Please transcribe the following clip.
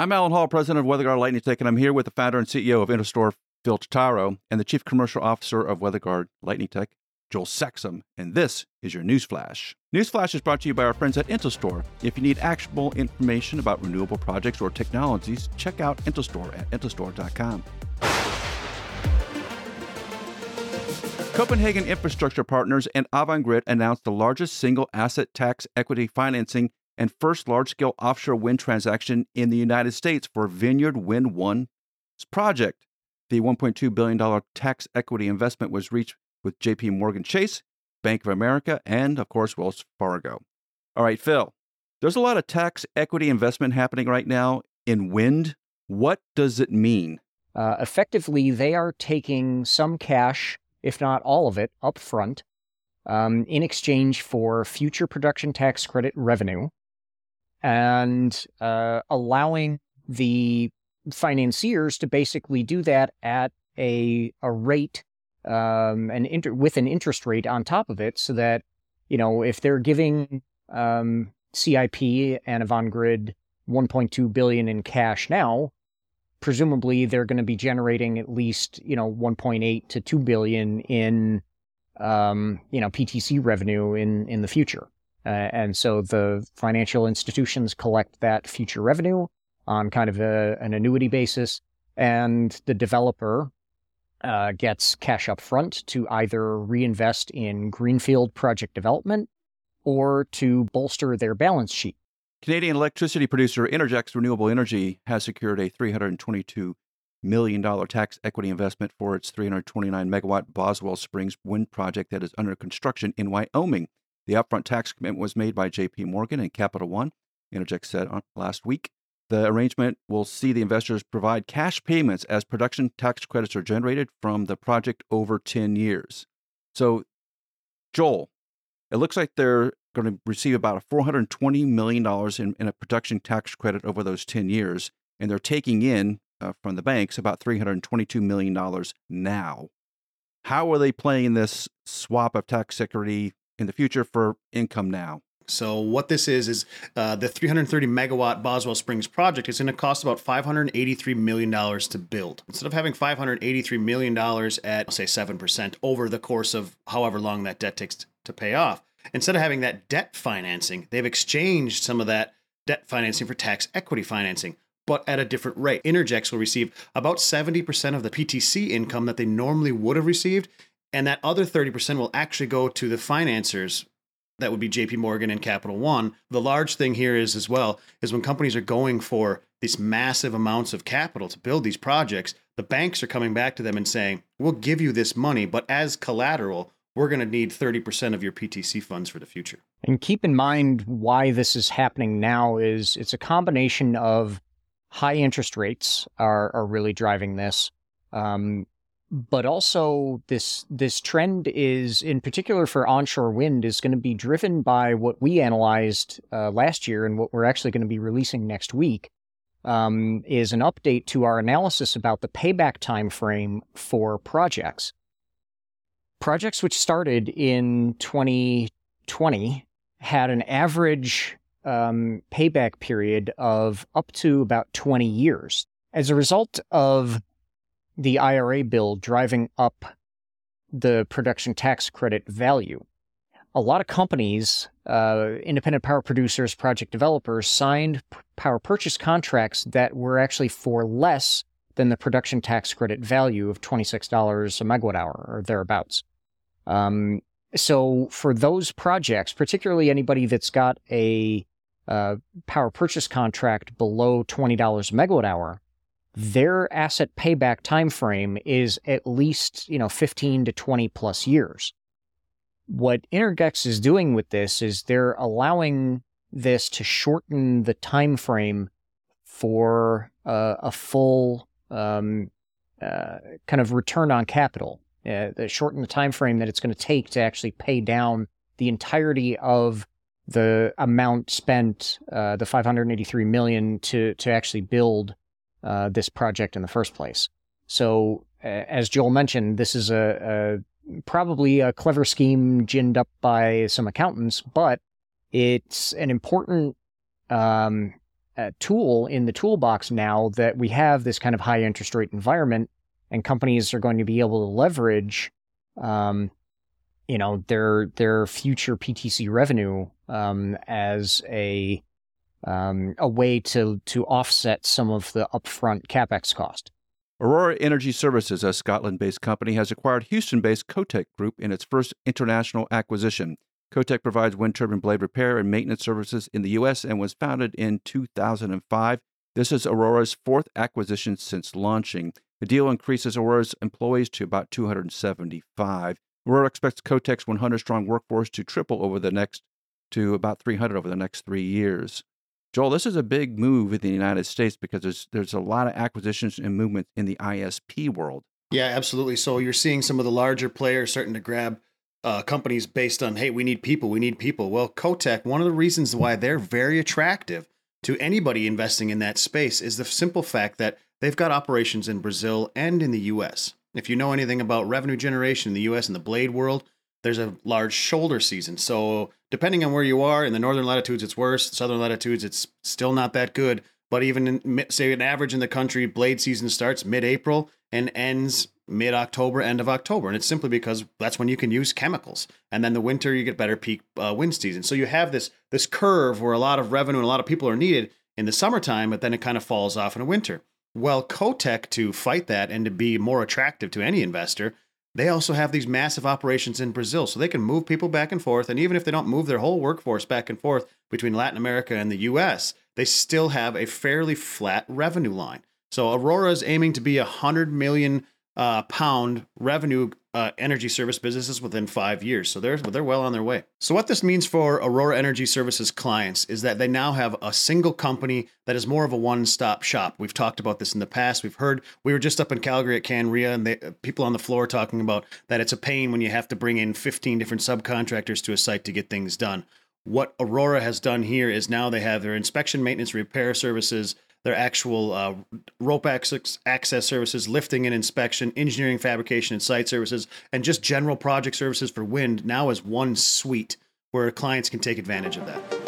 I'm Alan Hall, president of WeatherGuard Lightning Tech, and I'm here with the founder and CEO of IntelStor, Phil Totaro, and the chief commercial officer of WeatherGuard Lightning Tech, Joel Saxum, and this is your Newsflash. Newsflash is brought to you by our friends at IntelStor. If you need actionable information about renewable projects or technologies, check out IntelStor at intelstor.com. Copenhagen Infrastructure Partners and Avangrid announced the largest single asset tax equity financing and first large scale offshore wind transaction in the United States for Vineyard Wind 1's project. The $1.2 billion tax equity investment was reached with JP Morgan Chase, Bank of America, and of course, Wells Fargo. All right, Phil, there's a lot of tax equity investment happening right now in wind. What does it mean? Uh, effectively, they are taking some cash, if not all of it, up front um, in exchange for future production tax credit revenue and uh, allowing the financiers to basically do that at a a rate um, inter- with an interest rate on top of it, so that you know if they're giving um, CIP and Avangrid 1.2 billion in cash now, presumably they're going to be generating at least you know 1.8 to 2 billion in um, you know PTC revenue in in the future. Uh, and so the financial institutions collect that future revenue on kind of a, an annuity basis, and the developer uh, gets cash up front to either reinvest in greenfield project development or to bolster their balance sheet. Canadian electricity producer Innergex Renewable Energy has secured a $322 million tax equity investment for its 329 megawatt Boswell Springs wind project that is under construction in Wyoming. The upfront tax commitment was made by JP Morgan and Capital One, Innergex said last week. The arrangement will see the investors provide cash payments as production tax credits are generated from the project over 10 years. So, Joel, it looks like they're going to receive about $420 million in, in a production tax credit over those 10 years, and they're taking in uh, from the banks about $322 million now. How are they playing this swap of tax security in the future for income now? So what this is is uh, the 330 megawatt Boswell Springs project is going to cost about 583 million dollars to build. Instead of having 583 million dollars at say seven percent over the course of however long that debt takes to pay off, instead of having that debt financing, they've exchanged some of that debt financing for tax equity financing. But at a different rate. Innergex will receive about 70% of the PTC income that they normally would have received and that other 30% will actually go to the financiers that would be JP Morgan and Capital One. The large thing here is as well is when companies are going for these massive amounts of capital to build these projects, the banks are coming back to them and saying, "We'll give you this money, but as collateral, we're going to need 30% of your PTC funds for the future." And keep in mind why this is happening now is it's a combination of high interest rates are are really driving this. Um, but also this this trend is in particular for onshore wind is going to be driven by what we analyzed uh, last year and what we're actually going to be releasing next week um, is an update to our analysis about the payback time frame for projects. Projects which started in 2020 had an average um, payback period of up to about 20 years. As a result of the IRA bill driving up the production tax credit value. A lot of companies, uh, independent power producers, project developers, signed p- power purchase contracts that were actually for less than the production tax credit value of $26 a megawatt hour or thereabouts. Um, so for those projects, particularly anybody that's got a uh, power purchase contract below $20 a megawatt hour, their asset payback timeframe is at least you know 15 to 20 plus years. What Innergex is doing with this is they're allowing this to shorten the time frame for uh, a full um, uh, kind of return on capital. Uh, shorten the time frame that it's going to take to actually pay down the entirety of the amount spent uh, the 583 million to to actually build uh, this project in the first place. So, as Joel mentioned, this is a, a, probably a clever scheme ginned up by some accountants, but it's an important um, tool in the toolbox now that we have this kind of high interest rate environment, and companies are going to be able to leverage, um, you know, their their future PTC revenue um, as a um, a way to to offset some of the upfront capex cost. Aurora Energy Services, a Scotland based company, has acquired Houston based Cotech Group in its first international acquisition. Cotech provides wind turbine blade repair and maintenance services in the U.S. and was founded in 2005. This is Aurora's fourth acquisition since launching. The deal increases Aurora's employees to about 275. Aurora expects Cotech's 100 strong workforce to triple over the next to about 300 over the next three years. Joel, this is a big move in the United States because there's there's a lot of acquisitions and movement in the ISP world. Yeah, absolutely. So you're seeing some of the larger players starting to grab uh, companies based on, hey, we need people, we need people. Well, Cotech, one of the reasons why they're very attractive to anybody investing in that space is the simple fact that they've got operations in Brazil and in the US. If you know anything about revenue generation in the US and the blade world, there's a large shoulder season. So, depending on where you are, in the northern latitudes, it's worse. Southern latitudes, it's still not that good. But even in, say an average in the country, blade season starts mid April and ends mid October, end of October. And it's simply because that's when you can use chemicals. And then the winter, you get better peak uh, wind season. So you have this this curve where a lot of revenue and a lot of people are needed in the summertime, but then it kind of falls off in the winter. Well, Cotech, to fight that and to be more attractive to any investor, they also have these massive operations in Brazil. So they can move people back and forth. And even if they don't move their whole workforce back and forth between Latin America and the US, they still have a fairly flat revenue line. So Aurora is aiming to be a hundred million uh, pound revenue uh, energy service businesses within five years. So they're they're well on their way. So what this means for Aurora Energy Services clients is that they now have a single company that is more of a one-stop shop. We've talked about this in the past. We've heard we were just up in Calgary at CanREA, and they, people on the floor talking about that it's a pain when you have to bring in 15 different subcontractors to a site to get things done. What Aurora has done here is now they have their inspection, maintenance, repair services their actual uh, rope access, access services, lifting and inspection, engineering, fabrication, and site services, and just general project services for wind now as one suite where clients can take advantage of that.